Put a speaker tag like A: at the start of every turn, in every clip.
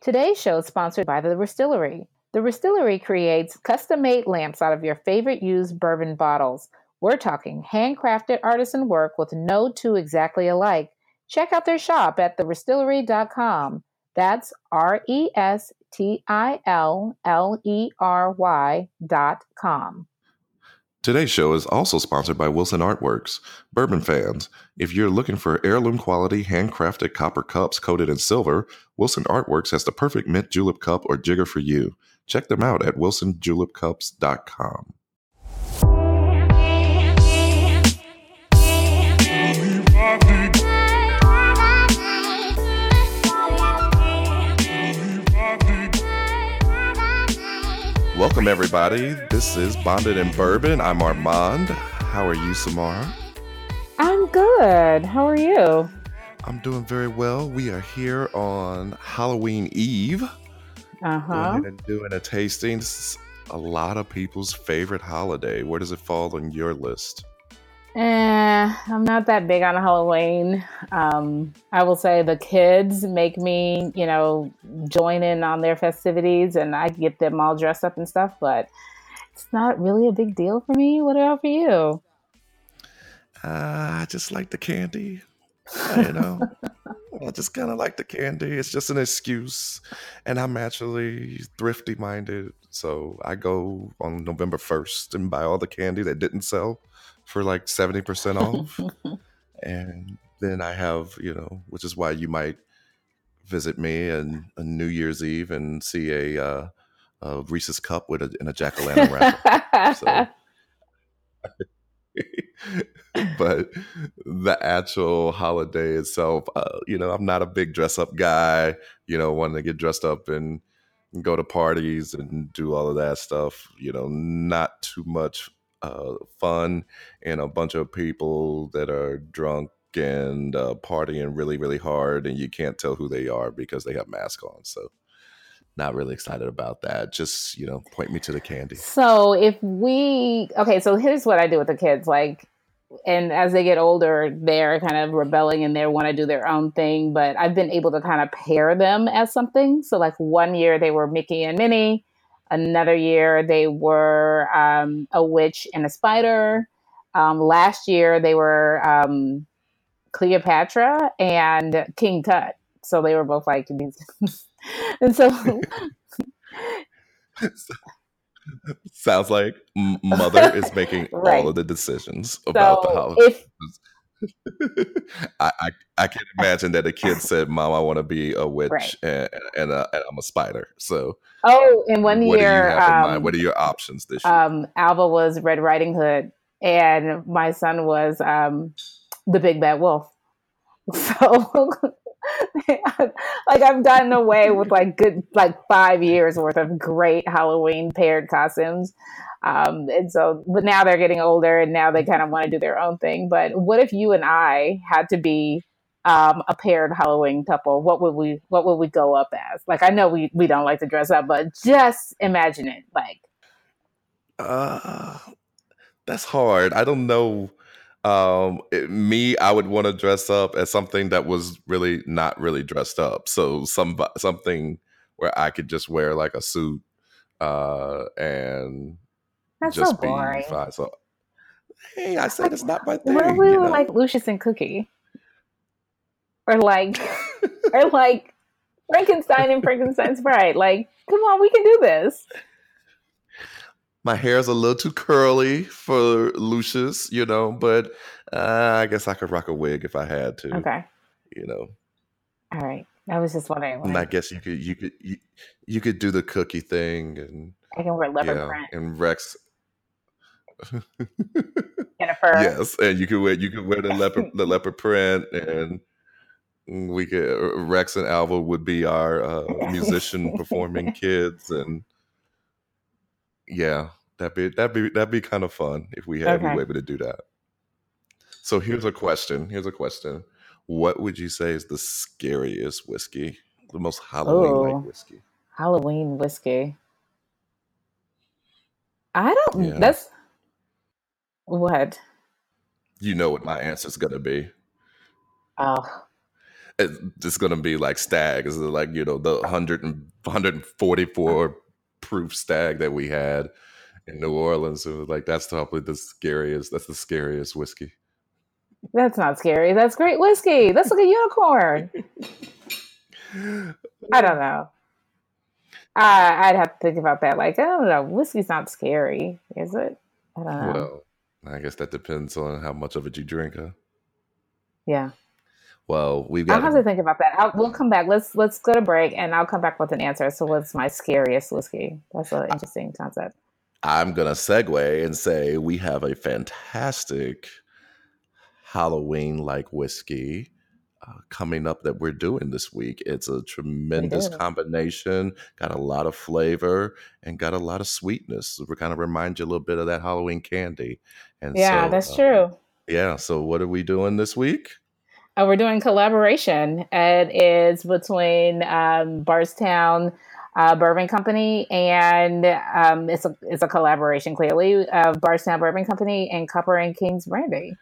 A: Today's show is sponsored by The Restillery. The Restillery creates custom made lamps out of your favorite used bourbon bottles. We're talking handcrafted artisan work with no two exactly alike. Check out their shop at therestillery.com. That's R E S T I L L E R Y dot com.
B: Today's show is also sponsored by Wilson Artworks. Bourbon fans, if you're looking for heirloom quality handcrafted copper cups coated in silver, Wilson Artworks has the perfect mint julep cup or jigger for you. Check them out at wilsonjulepcups.com. Welcome, everybody. This is Bonded in Bourbon. I'm Armond. How are you, Samara?
A: I'm good. How are you?
B: I'm doing very well. We are here on Halloween Eve.
A: Uh huh.
B: And doing a tasting. This is a lot of people's favorite holiday. Where does it fall on your list?
A: Eh, I'm not that big on Halloween. Um, I will say the kids make me, you know, join in on their festivities and I get them all dressed up and stuff, but it's not really a big deal for me. What about for you?
B: Uh, I just like the candy. You know, I just kind of like the candy. It's just an excuse. And I'm actually thrifty minded. So I go on November 1st and buy all the candy that didn't sell for like 70% off. and then I have, you know, which is why you might visit me and on New Year's Eve and see a, uh, a Reese's cup with a, in a jack o' lantern wrapper. so, but the actual holiday itself, uh, you know, I'm not a big dress up guy, you know, wanting to get dressed up and go to parties and do all of that stuff, you know, not too much uh, fun and a bunch of people that are drunk and uh, partying really, really hard, and you can't tell who they are because they have masks on. So, not really excited about that. Just you know, point me to the candy.
A: So if we okay, so here's what I do with the kids. Like, and as they get older, they're kind of rebelling and they want to do their own thing. But I've been able to kind of pair them as something. So like one year they were Mickey and Minnie. Another year they were um, a witch and a spider. Um, last year they were um, Cleopatra and King Tut. So they were both like these. and so
B: Sounds like mother is making
A: Right.
B: all of the decisions about the
A: so
B: holiday.
A: if
B: I, I I can imagine that a kid said, "Mom, I want to be a witch
A: Right.
B: and and, uh, and I'm a spider." So,
A: oh, in one
B: what do you
A: year,
B: have in mind?
A: um,
B: What are your options this year?
A: um, Alba was Red Riding Hood, and my son was um, the Big Bad Wolf. So, like, I've gotten away with like good, like five years worth of great Halloween paired costumes. Um, and so, but now they're getting older, and now they kind of want to do their own thing. But what if you and I had to be um, a paired Halloween couple? What would we What would we go up as? Like, I know we we don't like to dress up, but just imagine it. Like,
B: Uh, that's hard. I don't know. Um, it- me, I would want to dress up as something that was really not really dressed up. So some something where I could just wear like a suit, uh, and
A: that's so
B: just be fine. So, hey, I said it's not my thing.
A: What if we were
B: know?
A: like Lucious and Cookie? Or like or like Frankenstein and Frankenstein's Bride. Like, come on, we can do this.
B: My hair is a little too curly for Lucious, you know, but uh, I guess I could rock a wig if I had to,
A: Okay.
B: you know.
A: All right. I was just wondering.
B: And I guess you could you could you, you could do the cookie thing and
A: I can wear leopard
B: yeah,
A: print
B: and Rex.
A: fur.
B: yes, and you could wear you could wear the leopard the leopard print, and we could uh, Rex and Alva would be our uh, musician performing kids, and yeah, that'd be that'd be that'd be kind of fun if we had we
A: Okay.
B: were able to do that. So here's a question. Here's a question. What would you say is the scariest whiskey, the most Halloween
A: Oh.
B: like whiskey?
A: Halloween whiskey. I don't
B: Yeah.
A: that's what?
B: You know what my answer's gonna be.
A: Oh.
B: it's going to be like stag. It's like you know the 100 and 144 proof stag that we had in New Orleans. So like that's probably the scariest. That's the scariest whiskey.
A: That's not scary. That's great whiskey. That's like a unicorn. I don't know. Uh, I'd have to think about that. Like, I don't know. Whiskey's not scary, is it? I don't know.
B: Well, I guess that depends on how much of it you drink, huh?
A: Yeah.
B: Well, we've got.
A: I'll have to think about that. I'll, we'll come back. Let's let's go to break, and I'll come back with an answer. So, what's my scariest whiskey? That's an interesting concept.
B: I'm gonna segue and say we have a fantastic Halloween like whiskey uh, coming up that we're doing this week. It's a tremendous combination, got a lot of flavor and got a lot of sweetness. We're kind of remind you a little bit of that Halloween candy.
A: And yeah, so, that's uh, true.
B: Yeah. So, what are we doing this week?
A: Uh, we're doing collaboration. It is between um, uh, Bourbon Company, and um, it's a it's a collaboration clearly of Bardstown Bourbon Company and Copper and Kings Brandy.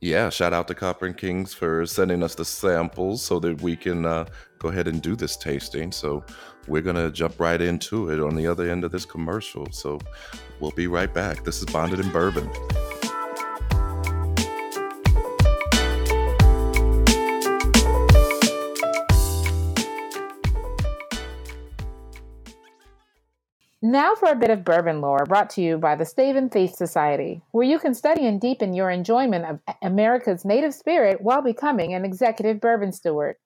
B: Yeah, shout out to Copper and Kings for sending us the samples so that we can uh, go ahead and do this tasting. So we're gonna jump right into it on the other end of this commercial. So we'll be right back. This is Bonded in Bourbon.
A: Now for a bit of bourbon lore brought to you by the Stave and Thief Society, where you can study and deepen your enjoyment of America's native spirit while becoming an executive bourbon steward.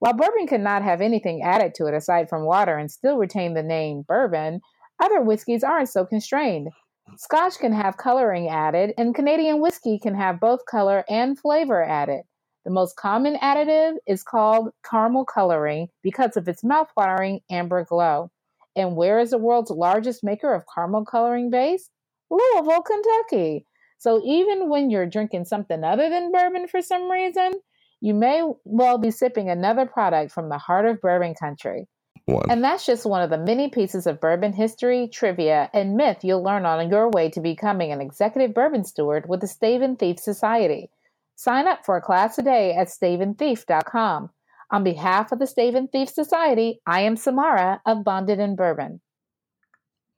A: While bourbon cannot have anything added to it aside from water and still retain the name bourbon, other whiskeys aren't so constrained. Scotch can have coloring added, and Canadian whiskey can have both color and flavor added. The most common additive is called caramel coloring because of its mouthwatering amber glow. And where is the world's largest maker of caramel coloring base? Louisville, Kentucky. So even when you're drinking something other than bourbon for some reason, you may well be sipping another product from the heart of bourbon country. One. And that's just one of the many pieces of bourbon history, trivia, and myth you'll learn on your way to becoming an executive bourbon steward with the Stave and Thief Society. Sign up for a class today at staveandthief.com. On behalf of the Stave and Thief Society, I am Samara of Bonded in Bourbon.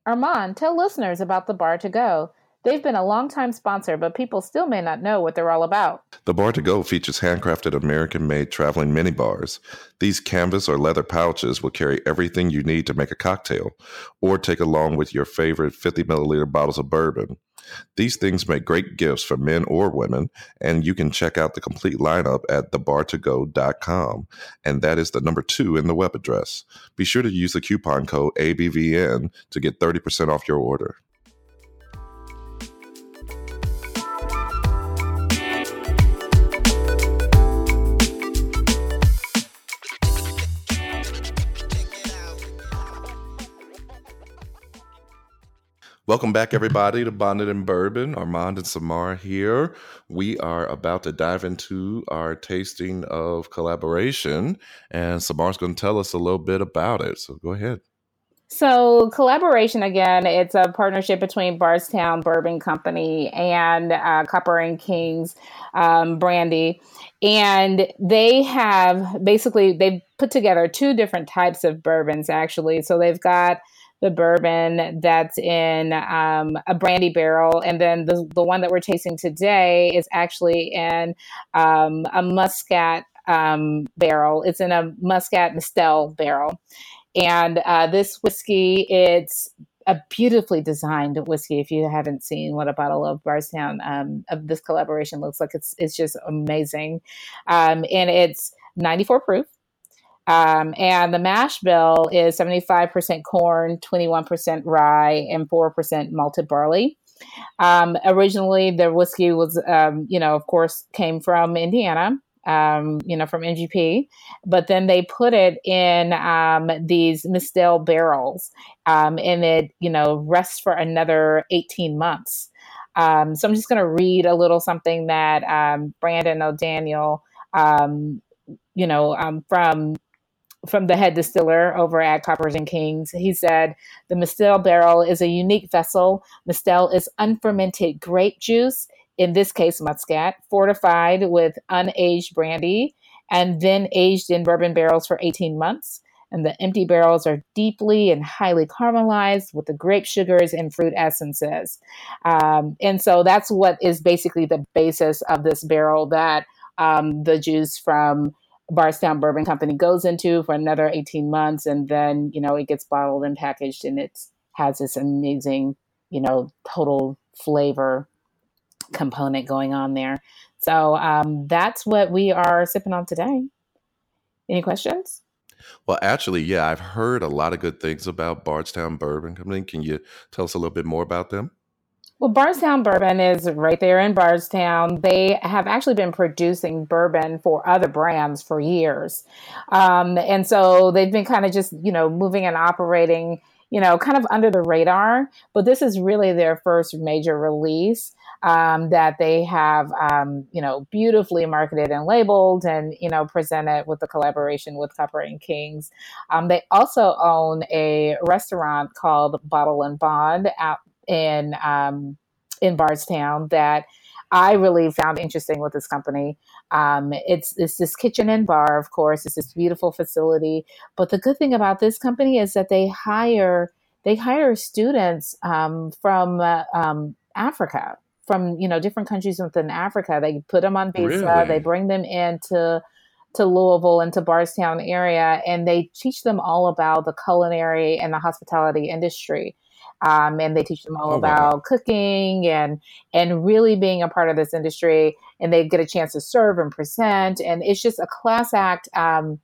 A: Armond, tell listeners about the Bar to Go. They've been a long-time sponsor, but people still may not know what they're all about.
B: The Bar to Go features handcrafted American made traveling mini bars. These canvas or leather pouches will carry everything you need to make a cocktail, or take along with your favorite 50 milliliter bottles of bourbon. These things make great gifts for men or women, and you can check out the complete lineup at thebartogo.com. And that is the number two in the web address. Be sure to use the coupon code ABVN to get 30% off your order. Welcome back, everybody, to Bonded and Bourbon. Armond and Samar here. We are about to dive into our tasting of collaboration, and Samar's going to tell us a little bit about it. So go ahead.
A: So, collaboration again, it's a partnership between Bardstown Bourbon Company and uh, Copper and Kings um, Brandy. And they have basically, they've put together two different types of bourbons actually. So, they've got the bourbon that's in um, a brandy barrel, and then the the one that we're tasting today is actually in um, a muscat um, barrel. It's in a muscat Mistelle barrel, and uh, this whiskey it's a beautifully designed whiskey. If you haven't seen what a bottle of Bardstown um, of this collaboration looks like, it's it's just amazing, um, and it's 94 proof. Um, and the mash bill is 75% corn, 21% rye, and 4% malted barley. Um, originally, the whiskey was, um, you know, of course, came from Indiana, um, you know, from MGP, but then they put it in um, these Mistelle barrels, um, and it, you know, rests for another 18 months. So I'm just going to read a little something that Brandon O'Daniel, you know, from from the head distiller over at Coppers and Kings. He said the Mistelle barrel is a unique vessel. Mistelle is unfermented grape juice, in this case muscat, fortified with unaged brandy. and then aged in bourbon barrels for 18 months. And the empty barrels are deeply and highly caramelized with the grape sugars and fruit essences. Um, and so that's what is basically the basis of this barrel that um, the juice from Bardstown Bourbon Company goes into for another 18 months. And then, you know, it gets bottled and packaged and it has this amazing, you know, total flavor component going on there. So um, that's what we are sipping on today. Any questions?
B: Well, actually, yeah, I've heard a lot of good things about Bardstown Bourbon Company. Can you tell us a little bit more about them?
A: Well, Bardstown Bourbon is right there in Bardstown. They have actually been producing bourbon for other brands for years. Um, and so they've been kind of just, you know, moving and operating, you know, kind of under the radar. But this is really their first major release um, that they have, um, you know, beautifully marketed and labeled and, you know, presented with the collaboration with Copper and Kings. Um, they also own a restaurant called Bottle and Bond out in, um, in Bardstown that I really found interesting with this company. Um, it's, it's this kitchen and bar, of course. It's this beautiful facility. But the good thing about this company is that they hire they hire students um, from uh, um, Africa from you know different countries within Africa. They put them on visa. Really? They bring them into to Louisville and to Bardstown area, and they teach them all about the culinary and the hospitality industry. Um, and they teach them all oh, about wow. cooking and and really being a part of this industry. And they get a chance to serve and present, and it's just a class act. Um,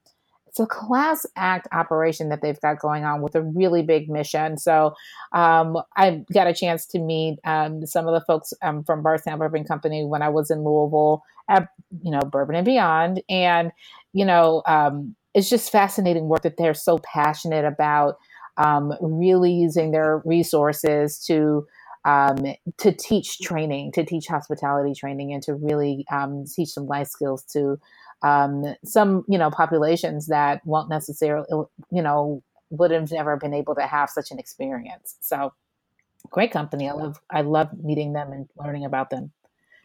A: it's a class act operation that they've got going on with a really big mission. So um, I got a chance to meet um, some of the folks um, from Bardstown Bourbon Company when I was in Louisville at you know Bourbon and Beyond, and you know um, it's just fascinating work that they're so passionate about. Um, really using their resources to um, to teach training, to teach hospitality training, and to really um, teach some life skills to um, some you know populations that won't necessarily you know would have never been able to have such an experience. So great company. I love I love meeting them and learning about them.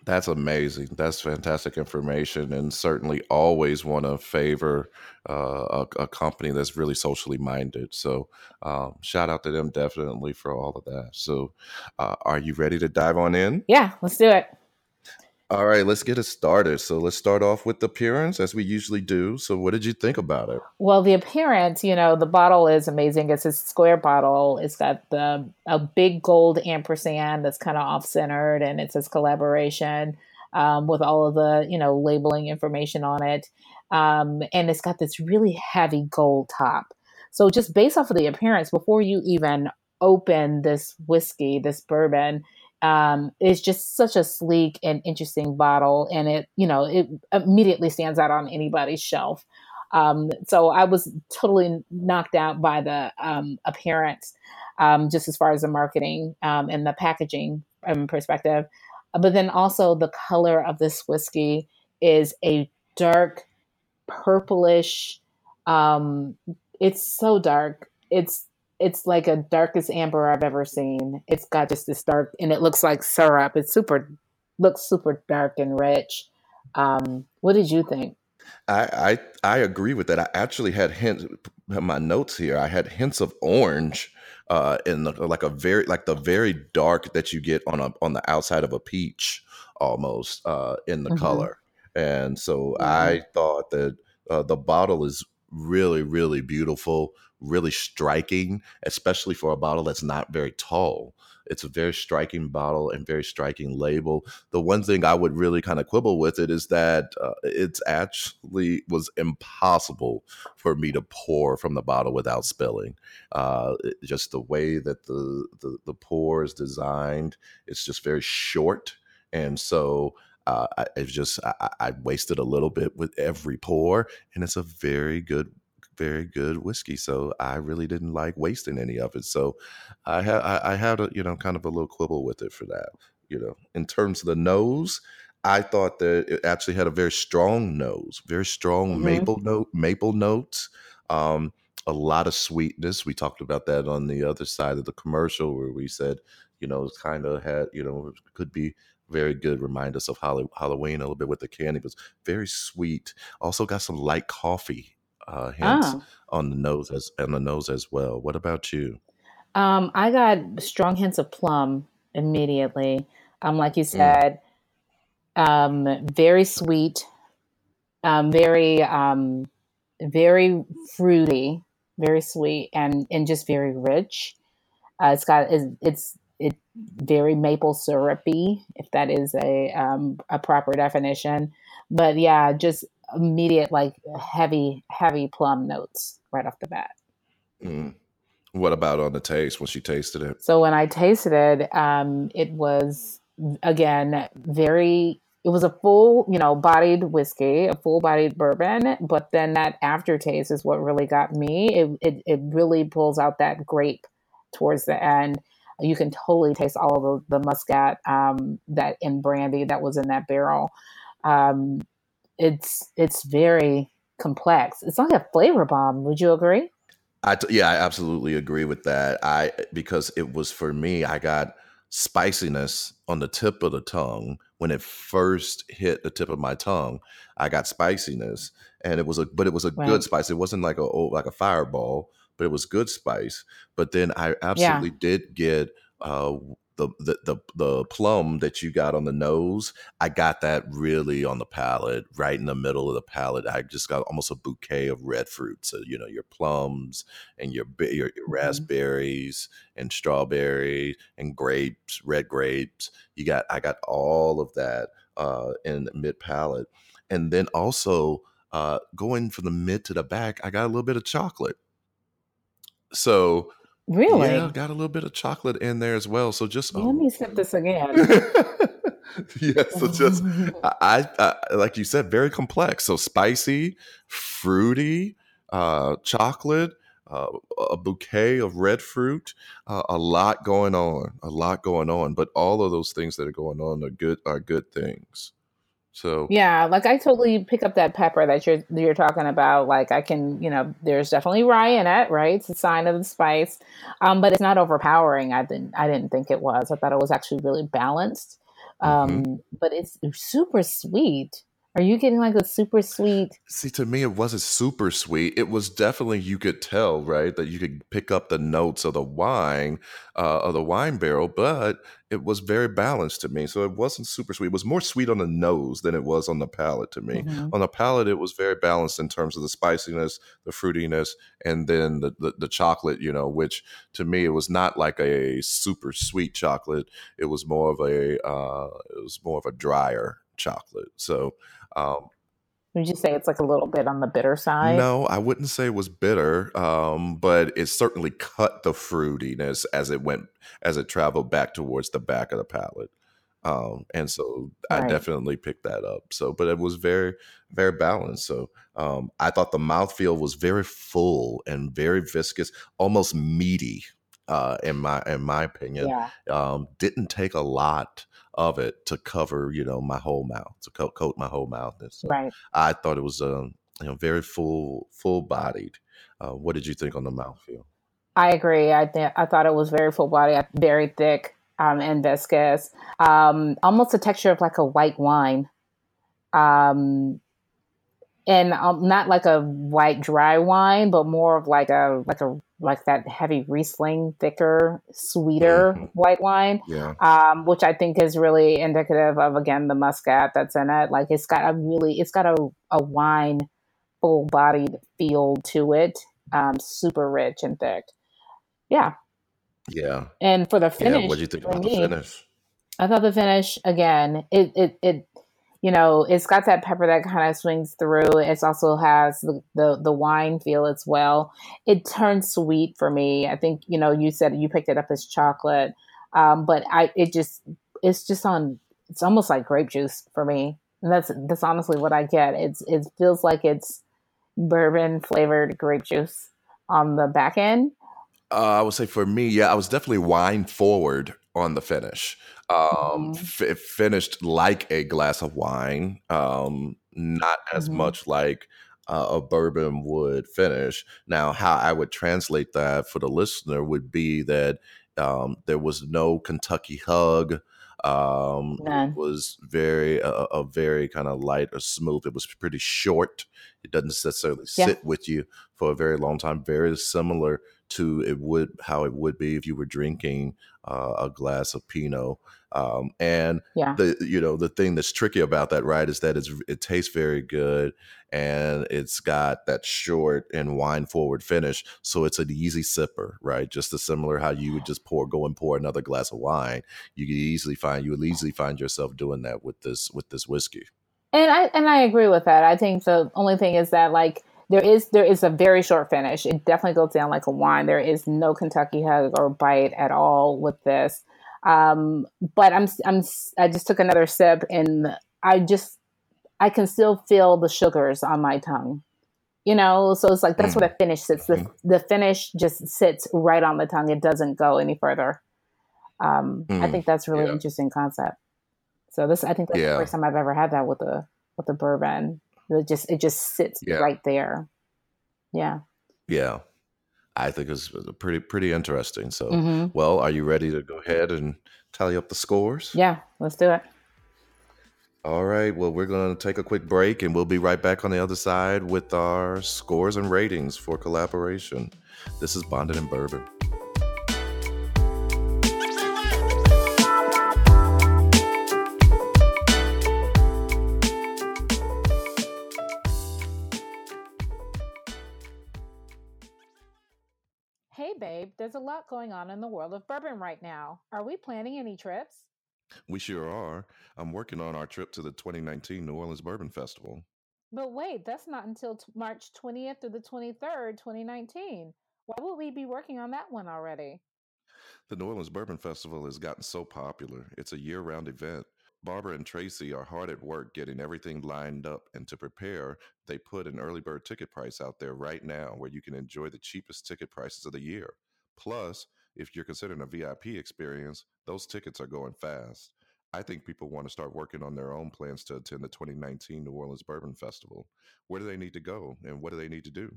B: That's amazing. That's fantastic information, and certainly always want to favor uh, a, a, company that's really socially minded. So, um, shout out to them definitely for all of that. So, uh, are you ready to dive on in?
A: Yeah, let's do it.
B: All right, let's get it started. So let's start off with the appearance as we usually do. So what did you think about it?
A: Well, the appearance, you know, the bottle is amazing. It's a square bottle. It's got the a big gold ampersand that's kind of off centered, and it says collaboration um, with all of the you know labeling information on it, um, and it's got this really heavy gold top. So just based off of the appearance, before you even open this whiskey, this bourbon um, it's just such a sleek and interesting bottle, and it you know it immediately stands out on anybody's shelf. Um, so I was totally knocked out by the um, appearance, um, just as far as the marketing um, and the packaging um, perspective. But then also the color of this whiskey is a dark purplish. it's so dark. It's it's like a darkest amber I've ever seen. It's got just this dark, and it looks like syrup. It's super, looks super dark and rich. Um, what did you think?
B: I, I I agree with that. I actually had hints. My notes here. I had hints of orange uh, in the, like a very like the very dark that you get on a on the outside of a peach almost uh, in the mm-hmm. color. And so mm-hmm. I thought that uh, the bottle is really really beautiful really striking, especially for a bottle that's not very tall. It's a very striking bottle and very striking label. The one thing I would really kind of quibble with it is that uh, it's actually was impossible for me to pour from the bottle without spilling. Uh, it, just the way that the, the the pour is designed, it's just very short, and so uh, it's just I, I, wasted a little bit with every pour, and it's a very good very good whiskey. So I really didn't like wasting any of it. So I had I, I had a you know kind of a little quibble with it for that. You know, in terms of the nose, I thought that it actually had a very strong nose, very strong mm-hmm. maple note, maple notes. Um, a lot of sweetness. We talked about that on the other side of the commercial where we said, you know, it's kind of had, you know, could be very good. Remind us of Halloween a little bit with the candy, but very sweet. Also got some light coffee uh, hints
A: Oh.
B: on the nose as on the nose as well. What about you?
A: Um, I got strong hints of plum immediately. Um, like you
B: Mm.
A: said, um, very sweet, um, very, um, very fruity, very sweet, and and just very rich. Uh, it's got it's, it's it very maple syrupy, if that is a um, a proper definition. But yeah, just immediate like heavy heavy plum notes right off the bat.
B: Mm. What about on the taste when she tasted it?
A: So when I tasted it, um, it was again very. It was a full, you know, bodied whiskey, a full bodied bourbon, but then that aftertaste is what really got me. It, it it really pulls out that grape towards the end. You can totally taste all of the, the muscat um, that in brandy that was in that barrel. Um, it's it's very complex. It's like a flavor bomb. Would you agree?
B: I t- yeah, I absolutely agree with that. I because it was for me, I got spiciness on the tip of the tongue when it first hit the tip of my tongue. I got spiciness, and it was a but it was a
A: Right.
B: good spice. It wasn't like a oh, like a fireball, but it was good spice. But then I absolutely did get uh, the, the the the plum that you got on the nose. I got that really on the palate, right in the middle of the palate. I just got almost a bouquet of red fruit. So you know your plums and your your, your
A: Mhm.
B: raspberries and strawberries and grapes, red grapes. You got I got all of that uh, in mid palate, and then also uh, going from the mid to the back, I got a little bit of chocolate. So
A: Really?
B: yeah, got a little bit of chocolate in there as well. So just
A: Let me sip this again.
B: yeah, so just I, I, I like you said, very complex. So spicy, fruity, uh, chocolate, uh, a bouquet of red fruit, uh, a lot going on, a lot going on. But all of those things that are going on are good are good things. So
A: Yeah, like I totally pick up that pepper that you're you're talking about. Like I can, you know, there's definitely rye in it, right? It's a sign of the spice, um, but it's not overpowering. I didn't I didn't think it was. I thought it was actually really balanced.
B: mhm.
A: Um, but it's super sweet. Are you getting like a super sweet?
B: See, to me, it wasn't super sweet. It was definitely you could tell, right, that you could pick up the notes of the wine, uh, of the wine barrel, but it was very balanced to me. So it wasn't super sweet. It was more sweet on the nose than it was on the palate to me.
A: Mhm.
B: On the palate, it was very balanced in terms of the spiciness, the fruitiness, and then the, the the chocolate. You know, which to me it was not like a super sweet chocolate. It was more of a uh, it was more of a drier chocolate. So. Um,
A: Would you say it's like a little bit on the bitter side?
B: no, I wouldn't say it was bitter, um, but it certainly cut the fruitiness as it went as it traveled back towards the back of the palate. Um, and so I definitely picked that up. So, but it was very, very balanced. So um, I thought the mouthfeel was very full and very viscous, almost meaty. Uh, in my in my opinion,
A: Yeah.
B: um, didn't take a lot of it to cover, you know, my whole mouth to coat, coat my whole mouth. And so
A: Right.
B: I thought it was um, you know very full full bodied. Uh, what did you think on the mouthfeel?
A: I agree. I think I thought it was very full body, very thick, um, and viscous. Um, almost a texture of like a white wine. Um, and um, not like a white dry wine, but more of like a like a like that heavy Riesling, thicker, sweeter
B: Mhm.
A: white wine,
B: Yeah,
A: um, which I think is really indicative of again the muscat that's in it. Like it's got a really it's got a a wine full bodied feel to it, um, super rich and thick. Yeah,
B: yeah,
A: and for the
B: yeah.
A: finish,
B: What do you think about the finish?
A: I thought the finish again. It it it you know it's got that pepper that kind of swings through. It also has the, the the wine feel as well. It turns sweet for me. I think you know you said you picked it up as chocolate, um, but I it just it's just on. It's almost like grape juice for me, and that's that's honestly what I get. It's it feels like it's bourbon flavored grape juice on the back end.
B: Uh, I would say for me, yeah, I was definitely wine forward on the finish. Um,
A: Mhm.
B: f- it finished like a glass of wine, um, not as
A: Mhm.
B: much like uh, a bourbon would finish. Now, how I would translate that for the listener would be that um, there was no Kentucky hug. Um,
A: None.
B: it was very a, a very kind of light or smooth. It was pretty short. It doesn't necessarily
A: Yeah.
B: sit with you for a very long time. Very similar to it would how it would be if you were drinking uh, a glass of Pinot. Um, and
A: Yeah.
B: the you know the thing that's tricky about that right is that it's it tastes very good and it's got that short and wine forward finish so it's an easy sipper right just as similar how you would just pour go and pour another glass of wine you could easily find you would easily find yourself doing that with this with this whiskey
A: And I and I agree with that. I think the only thing is that like there is there is a very short finish. It definitely goes down like a wine. There is no Kentucky hug or bite at all with this. Um, but I'm I'm I just took another sip and I just I can still feel the sugars on my tongue. You know, so it's like that's where the finish sits. The the finish just sits right on the tongue. It doesn't go any further. Um, I
B: Mm,
A: think that's a really
B: yeah.
A: interesting concept. So this, I think that's
B: Yeah.
A: the first time I've ever had that with a with a bourbon. It just it just sits
B: Yeah.
A: right there. Yeah.
B: yeah i think it's pretty pretty interesting so
A: hmm
B: well are you ready to go ahead and tally up the scores
A: Yeah. Let's do it.
B: All right. Well, we're going to take a quick break and we'll be right back on the other side with our scores and ratings for collaboration. This is Bonded and Bourbon.
A: There's a lot going on in the world of bourbon right now. Are we planning any trips?
B: We sure are. I'm working on our trip to the 2019 New Orleans Bourbon Festival.
A: But wait, that's not until t- March 20th through the 23rd, 2019. Why would we be working on that one already?
B: The New Orleans Bourbon Festival has gotten so popular, it's a year round event. Barbara and Tracy are hard at work getting everything lined up, and to prepare, they put an early bird ticket price out there right now where you can enjoy the cheapest ticket prices of the year. Plus, if you're considering a VIP experience, those tickets are going fast. I think people want to start working on their own plans to attend the 2019 New Orleans Bourbon Festival. Where do they need to go, and what do they need to do?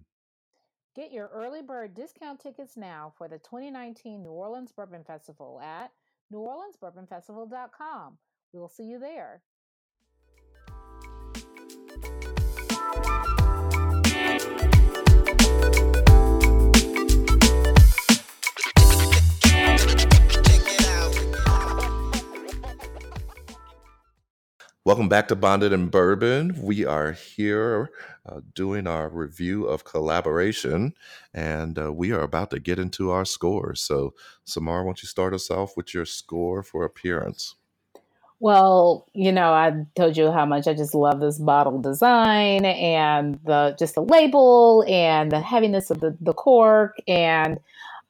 A: Get your early bird discount tickets now for the 2019 New Orleans Bourbon Festival at neworleansbourbonfestival.com. We'll see you there.
B: Welcome back to Bonded and Bourbon. We are here uh, doing our review of collaboration, and uh, we are about to get into our scores. So, Samar, why don't you start us off with your score for appearance?
A: Well, you know, I told you how much I just love this bottle design and the just the label and the heaviness of the, the cork and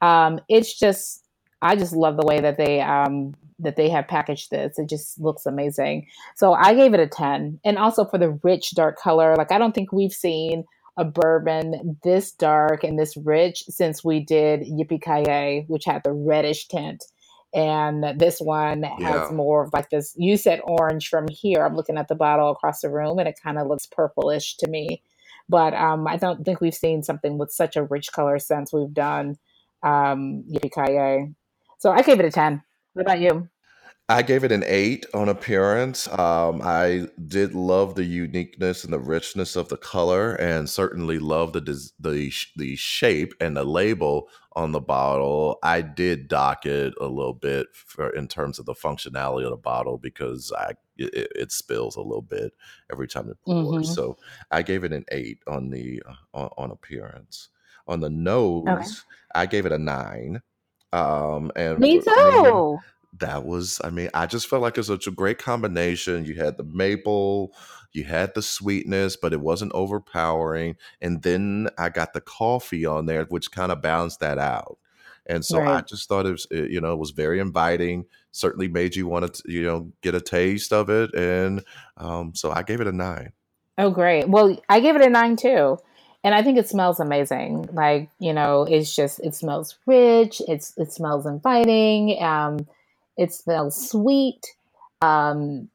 A: um, it's just I just love the way that they um, that they have packaged this. It just looks amazing. So I gave it a 10. And also for the rich dark color, like I don't think we've seen a bourbon this dark and this rich since we did Yippee Ki which had the reddish tint. And this one has
B: Yeah.
A: more of like this. You said orange from here. I'm looking at the bottle across the room, and it kind of looks purplish to me. But um, I don't think we've seen something with such a rich color since we've done um, Yippee Ki So I gave it a 10. What about you?
B: I gave it an eight on appearance. Um, I did love the uniqueness and the richness of the color, and certainly love the the the shape and the label on the bottle. I did dock it a little bit for in terms of the functionality of the bottle because I it, it spills a little bit every time it pours.
A: Mhm.
B: So I gave it an eight on the uh, on, on appearance. On the nose, I gave it a nine. Um, and
A: Me
B: for me,
A: too.
B: that was i mean i just felt like it was such a great combination you had the maple you had the sweetness but it wasn't overpowering and then i got the coffee on there which kind of balanced that out and so i just thought it was it, you know it was very inviting certainly made you want to you know get a taste of it and um, so i gave it a nine
A: Oh, great. Well, I gave it a nine too. And I think it smells amazing. Like, you know, it's just, it smells rich. It's, it smells inviting. Um, it smells sweet. Um,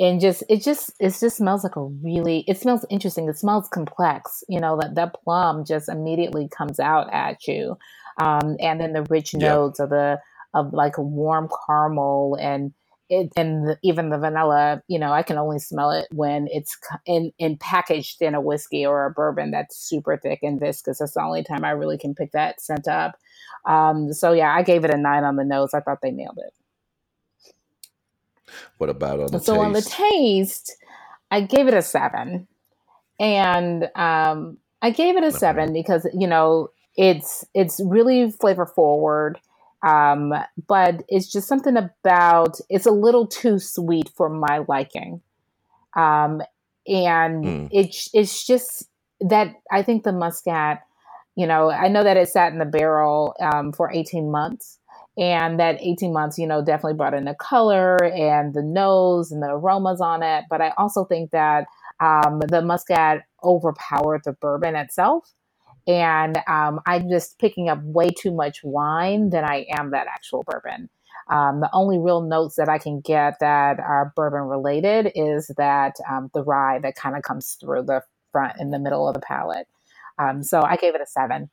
A: and just, it just, it just smells like a really, it smells interesting. It smells complex. You know, that, that plum just immediately comes out at you. Um, and then the rich
B: yeah
A: notes of the, of like a warm caramel and, it, and the, even the vanilla, you know, I can only smell it when it's in, in packaged in a whiskey or a bourbon that's super thick and viscous. That's the only time I really can pick that scent up. Um, so yeah, I gave it a nine on the nose. I thought they nailed it.
B: What about on the
A: so
B: taste?
A: on the taste, I gave it a seven, and um, I gave it a seven because you know it's it's really flavor forward. Um, but it's just something about it's a little too sweet for my liking. Um, and
B: Mm.
A: it's it's just that I think the muscat, you know, I know that it sat in the barrel um, for 18 months. And that 18 months, you know, definitely brought in the color and the nose and the aromas on it. But I also think that um, the muscat overpowered the bourbon itself and um, I'm just picking up way too much wine than I am that actual bourbon. Um, the only real notes that I can get that are bourbon related is that um, the rye that kind of comes through the front in the middle of the palate. Um, so I gave it a seven.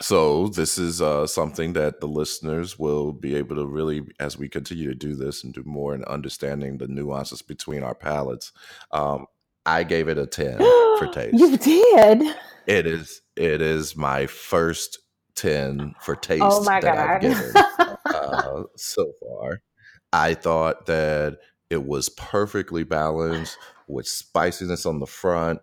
B: So this is uh, something that the listeners will be able to really, as we continue to do this and do more in understanding the nuances between our palates. Um, I gave it a ten for taste.
A: you did.
B: It is it is my first ten for taste
A: Oh my
B: that I've
A: god.
B: given uh, so far. I thought that it was perfectly balanced with spiciness on the front,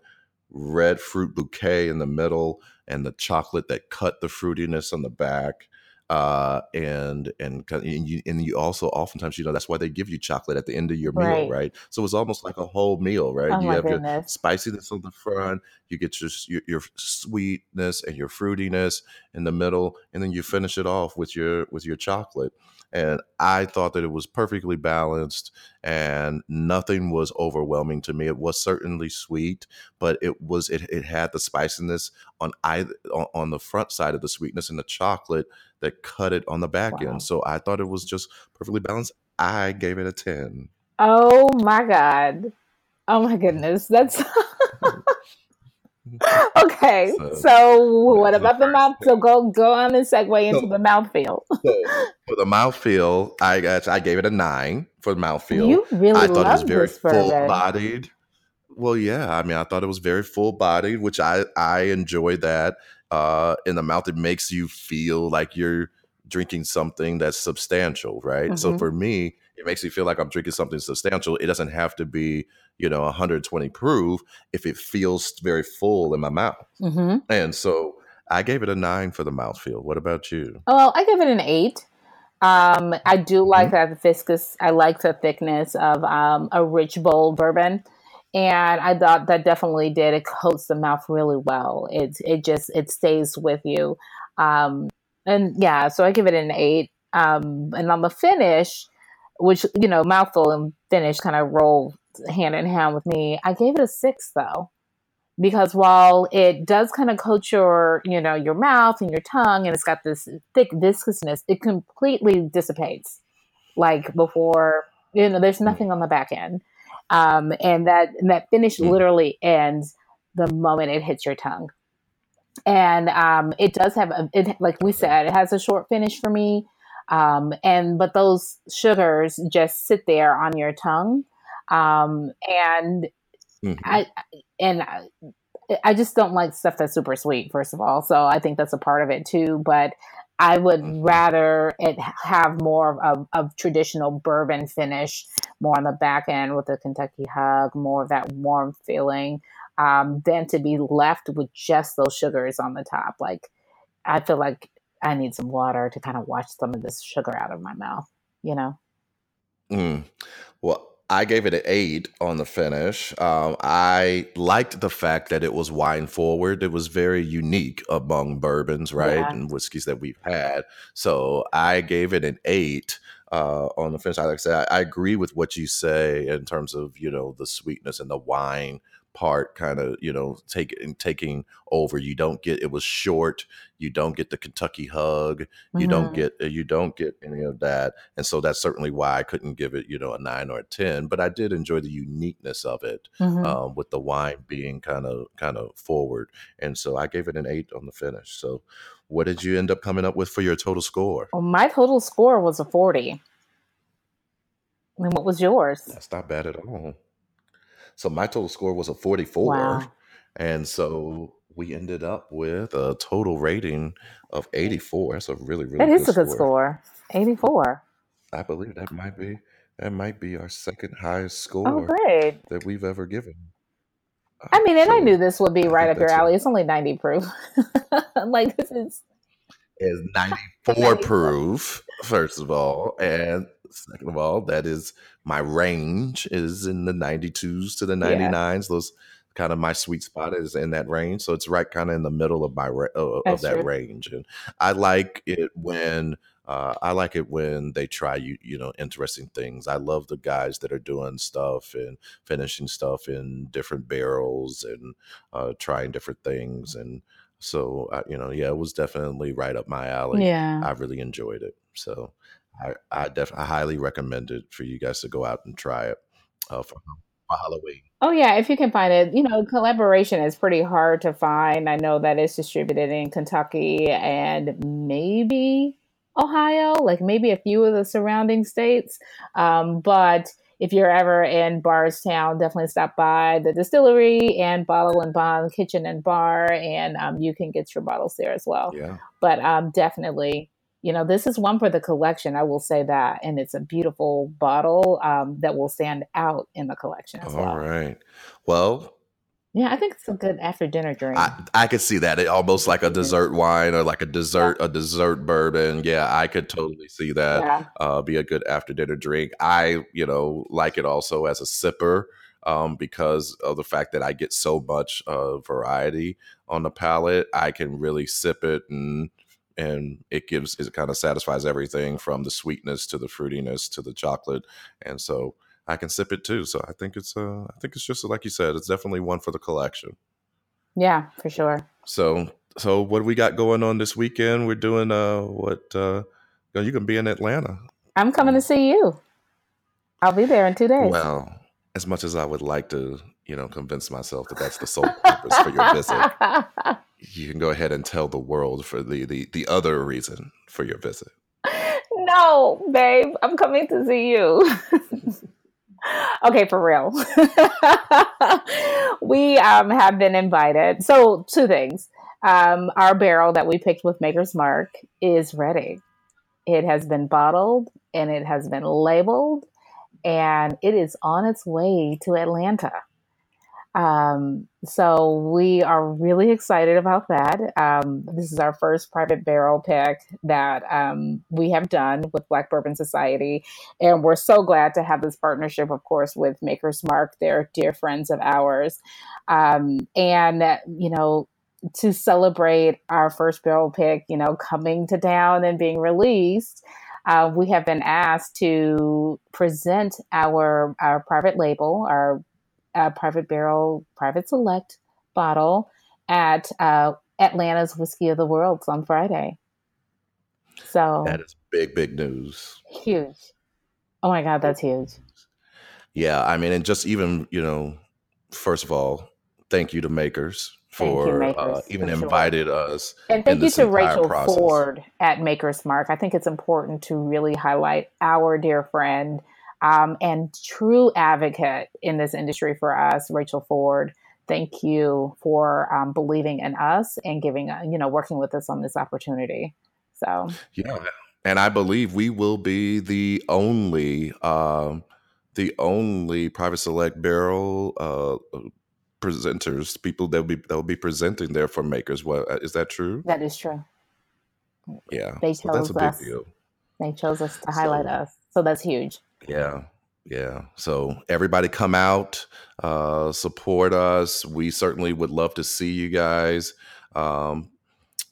B: red fruit bouquet in the middle, and the chocolate that cut the fruitiness on the back. Uh, and and and you, and you also oftentimes you know that's why they give you chocolate at the end of your meal,
A: Right.
B: right? So it's almost like a whole meal, right?
A: oh
B: you have your spiciness on the front, you get your, your your sweetness and your fruitiness in the middle, and then you finish it off with your with your chocolate. And I thought that it was perfectly balanced, and nothing was overwhelming to me. It was certainly sweet, but it was it, it had the spiciness on either on, on the front side of the sweetness and the chocolate that cut it on the back
A: Wow.
B: end. So I thought it was just perfectly balanced. I gave it a ten.
A: Oh my god. Oh my goodness. That's okay.
B: So,
A: So what about the mouth? So go go on and segue into
B: So,
A: the mouthfeel.
B: so for the mouthfeel, I got I gave it a nine for the mouthfeel.
A: You really
B: I thought it was very full bodied. Well, yeah, I mean, I thought it was very full bodied, which I I enjoy that. Uh, in the mouth, it makes you feel like you're drinking something that's substantial, right? So
A: hmm
B: for me, it makes me feel like I'm drinking something substantial. It doesn't have to be, you know, 120 proof if it feels very full in my mouth.
A: hmm
B: And so I gave it a nine for the mouthfeel. What about you?
A: Well, I give it an eight. Um, I do like
B: Mhm.
A: that viscous. I like the thickness of um, a rich, bold bourbon, and I thought that definitely did. It coats the mouth really well. It it just it stays with you, um, and yeah. So I give it an eight. Um, and on the finish, which you know, mouthful and finish kind of roll hand in hand with me. I gave it a six though because while it does kind of coat your you know your mouth and your tongue and it's got this thick viscousness it completely dissipates like before you know there's nothing on the back end. Um, and that and that finish
B: mm,
A: literally ends the moment it hits your tongue. And um, it does have a, it like we said it has a short finish for me um, and but those sugars just sit there on your tongue um, and
B: Mhm.
A: I and I, I just don't like stuff that's super sweet. First of all, so I think that's a part of it too. But I would
B: Mhm.
A: rather it have more of a traditional bourbon finish, more on the back end with the Kentucky hug, more of that warm feeling, um, than to be left with just those sugars on the top. Like I feel like I need some water to kind of wash some of this sugar out of my mouth. You know.
B: Mm. Well, I gave it an eight on the finish. Um, I liked the fact that it was wine forward. It was very unique among bourbons, right,
A: Yeah.
B: and whiskeys that we've had. So I gave it an eight uh, on the finish. Like I said, I, I agree with what you say in terms of you know the sweetness and the wine part kind of you know taking taking over you don't get it was short you don't get the kentucky hug you don't
A: hmm
B: get you don't get any of that and so that's certainly why I couldn't give it, you know, a nine or a ten. But I did enjoy the uniqueness of it,
A: hmm
B: um, with the wine being kind of kind of forward, and so I gave it an eight on the finish. So, what did you end up coming up with for your total score?
A: Well, my total score was a forty. And what was yours?
B: That's not bad at all. So my total score was a 44.
A: Wow.
B: And so we ended up with a total rating of 84. That's a really, really
A: That
B: good
A: is a good
B: score.
A: score. 84.
B: I believe that might be that might be our second highest
A: Oh,
B: score
A: great.
B: that we've ever given.
A: I
B: Uh,
A: mean, and I knew
B: so
A: this would be
B: I
A: right
B: think
A: up your
B: that's a
A: alley. It's only 90 proof. like, this is
B: is 94
A: 94.
B: proof, first of all. And second of all, that is my range is in the 92s to the
A: Yeah,
B: 99s. Those kind of my sweet spot is in that range. So it's right kind of in the middle of my ra- of of that
A: true.
B: range. And I like it when uh, I like it when they try you you know interesting things. I love the guys that are doing stuff and finishing stuff in different barrels and uh, trying different things. And so uh, you know, yeah, it was definitely right up my alley.
A: Yeah.
B: I really enjoyed it. So I I def I highly recommend it for you guys to go out and try it uh, for, for Halloween.
A: Oh, yeah. If you can find it, you know, collaboration is pretty hard to find. I know that it's distributed in Kentucky and maybe Ohio, like maybe a few of the surrounding states. Um, but if you're ever in Bardstown, definitely stop by the distillery and Bottle and Bond Kitchen and Bar, and um, you can get your bottles there as well.
B: Yeah.
A: But um, definitely, you know, this is one for the collection. I will say that, and it's a beautiful bottle um, that will stand out in the collection as
B: All
A: well.
B: right. Well,
A: Yeah, I think it's a good after dinner drink.
B: I I could see that. It almost like a dessert wine or like a
A: Yeah,
B: dessert a dessert bourbon. Yeah, I could totally see that
A: yeah,
B: uh, be a good after dinner drink. I you know like it also as a sipper um, because of the fact that I get so much uh, variety on the palate. I can really sip it and and it gives it kind of satisfies everything from the sweetness to the fruitiness to the chocolate, and so. I can sip it too, so I think it's uh, I think it's just like you said, it's definitely one for the collection.
A: yeah, for sure.
B: So, so what we got going on this weekend? We're doing uh, what? Uh, you can be in Atlanta.
A: I'm coming to see you. I'll be there in two days.
B: well, as much as I would like to, you know, convince myself that that's the sole purpose for your visit, you can go ahead and tell the world for the the the other reason for your visit.
A: no, babe, I'm coming to see you. okay, for real. we um, have been invited. So, two things. Um, our barrel that we picked with Maker's Mark is ready. It has been bottled and it has been labeled, and it is on its way to Atlanta. Um, so we are really excited about that. Um, this is our first private barrel pick that um, we have done with Black Bourbon Society, and we're so glad to have this partnership, of course, with Maker's Mark. They're dear friends of ours, um, and you know. To celebrate our first barrel pick, you know, coming to town and being released, uh, we have been asked to present our our private label, our uh, private barrel, private select bottle at uh, Atlanta's Whiskey of the Worlds on Friday. So
B: That is big, big news.
A: huge. Oh my God, that's huge.
B: Yeah, I mean, and just even you know, first of all, thank you to Makers
A: Thank you,
B: for uh, even
A: for sure.
B: invited us
A: And thank you to Rachel
B: process.
A: Ford at Maker's Mark. I think it's important to really highlight our dear friend um, and true advocate in this industry for us, Rachel Ford. Thank you for um, believing in us and giving, uh, you know, working with us on this opportunity. So,
B: Yeah, and I believe we will be the only, um, the only private select barrel uh, presenters, people that will be that will be presenting there for makers. What uh, is that true?
A: that is true.
B: Yeah,
A: They
B: so that's a
A: chose
B: big
A: us.
B: deal.
A: They chose us to highlight
B: So
A: us. So that's huge.
B: Yeah, yeah. So everybody come out, uh, support us. We certainly would love to see you guys. Um,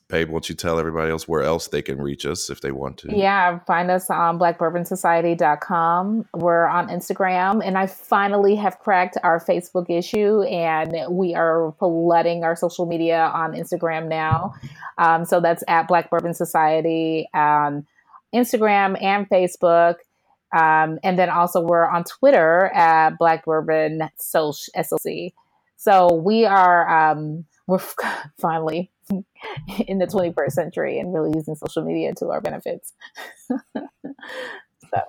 B: Babe, won't you tell everybody else where else they can reach us if they want to?
A: Yeah, find us on blackbourbonsociety.com. We're on Instagram, and I finally have cracked our Facebook issue, and we are flooding our social media on Instagram now. Um, so that's at Black Bourbon Society, um, Instagram and Facebook. Um, and then also we're on Twitter at Black Bourbon SOC. So we are um, we're finally in the 21st century and really using social media to our benefits. so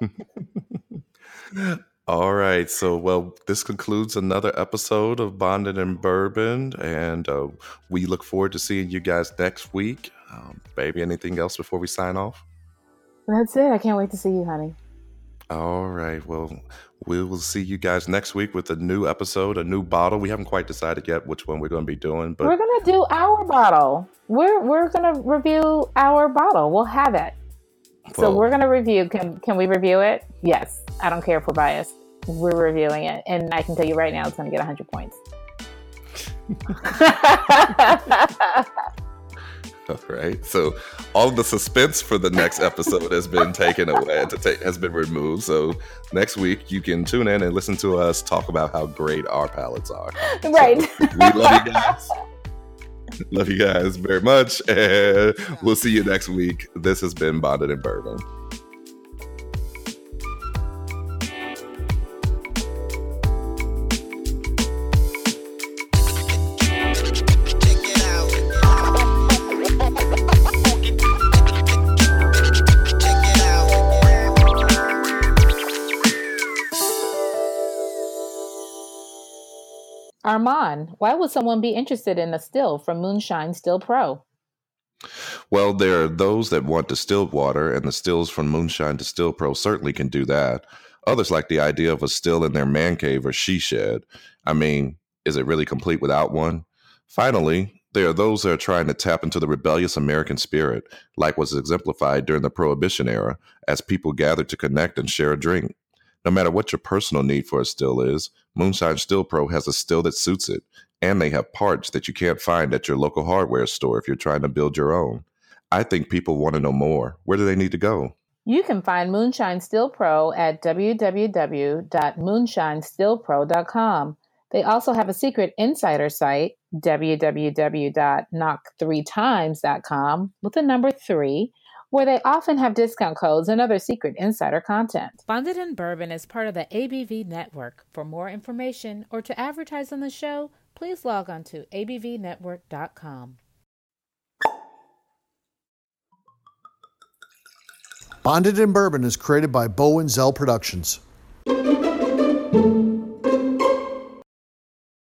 B: All right. So, well, this concludes another episode of Bonded and Bourbon, and uh, we look forward to seeing you guys next week. Um, baby, anything else before we sign off?
A: That's it. I can't wait to see you, honey.
B: All right. Well, we will see you guys next week with a new episode, a new bottle. We haven't quite decided yet which one we're going to be doing, but
A: we're going to do our bottle. We're we're going to review our bottle. We'll have it. So well, we're going to review. Can can we review it? Yes. I don't care if we're biased. We're reviewing it, and I can tell you right now, it's going to get 100 points.
B: Right. So all the suspense for the next episode has been taken away, to take, has been removed. So next week you can tune in and listen to us talk about how great our palates are.
A: Right.
B: So we love you guys. love you guys very much, and we'll see you next week. This has been Bonded and Bourbon.
A: Armond, why would someone be interested in a still from Moonshine Still Pro?
B: Well, there are those that want distilled water, and the stills from Moonshine Distill Pro certainly can do that. Others like the idea of a still in their man cave or she shed. I mean, is it really complete without one? Finally, there are those that are trying to tap into the rebellious American spirit, like was exemplified during the Prohibition era, as people gathered to connect and share a drink. No matter what your personal need for a still is, Moonshine Still Pro has a still that suits it, and they have parts that you can't find at your local hardware store if you're trying to build your own. I think people want to know more. Where do they need to go?
A: You can find Moonshine Still Pro at www.moonshinestillpro.com. They also have a secret insider site, www.knock3times.com, with the number three, where they often have discount codes and other secret insider content. Bonded and Bourbon is part of the ABV network. For more information or to advertise on the show, please log on to abvnetwork.com.
C: Bonded and Bourbon is created by Beaux&Zel Productions.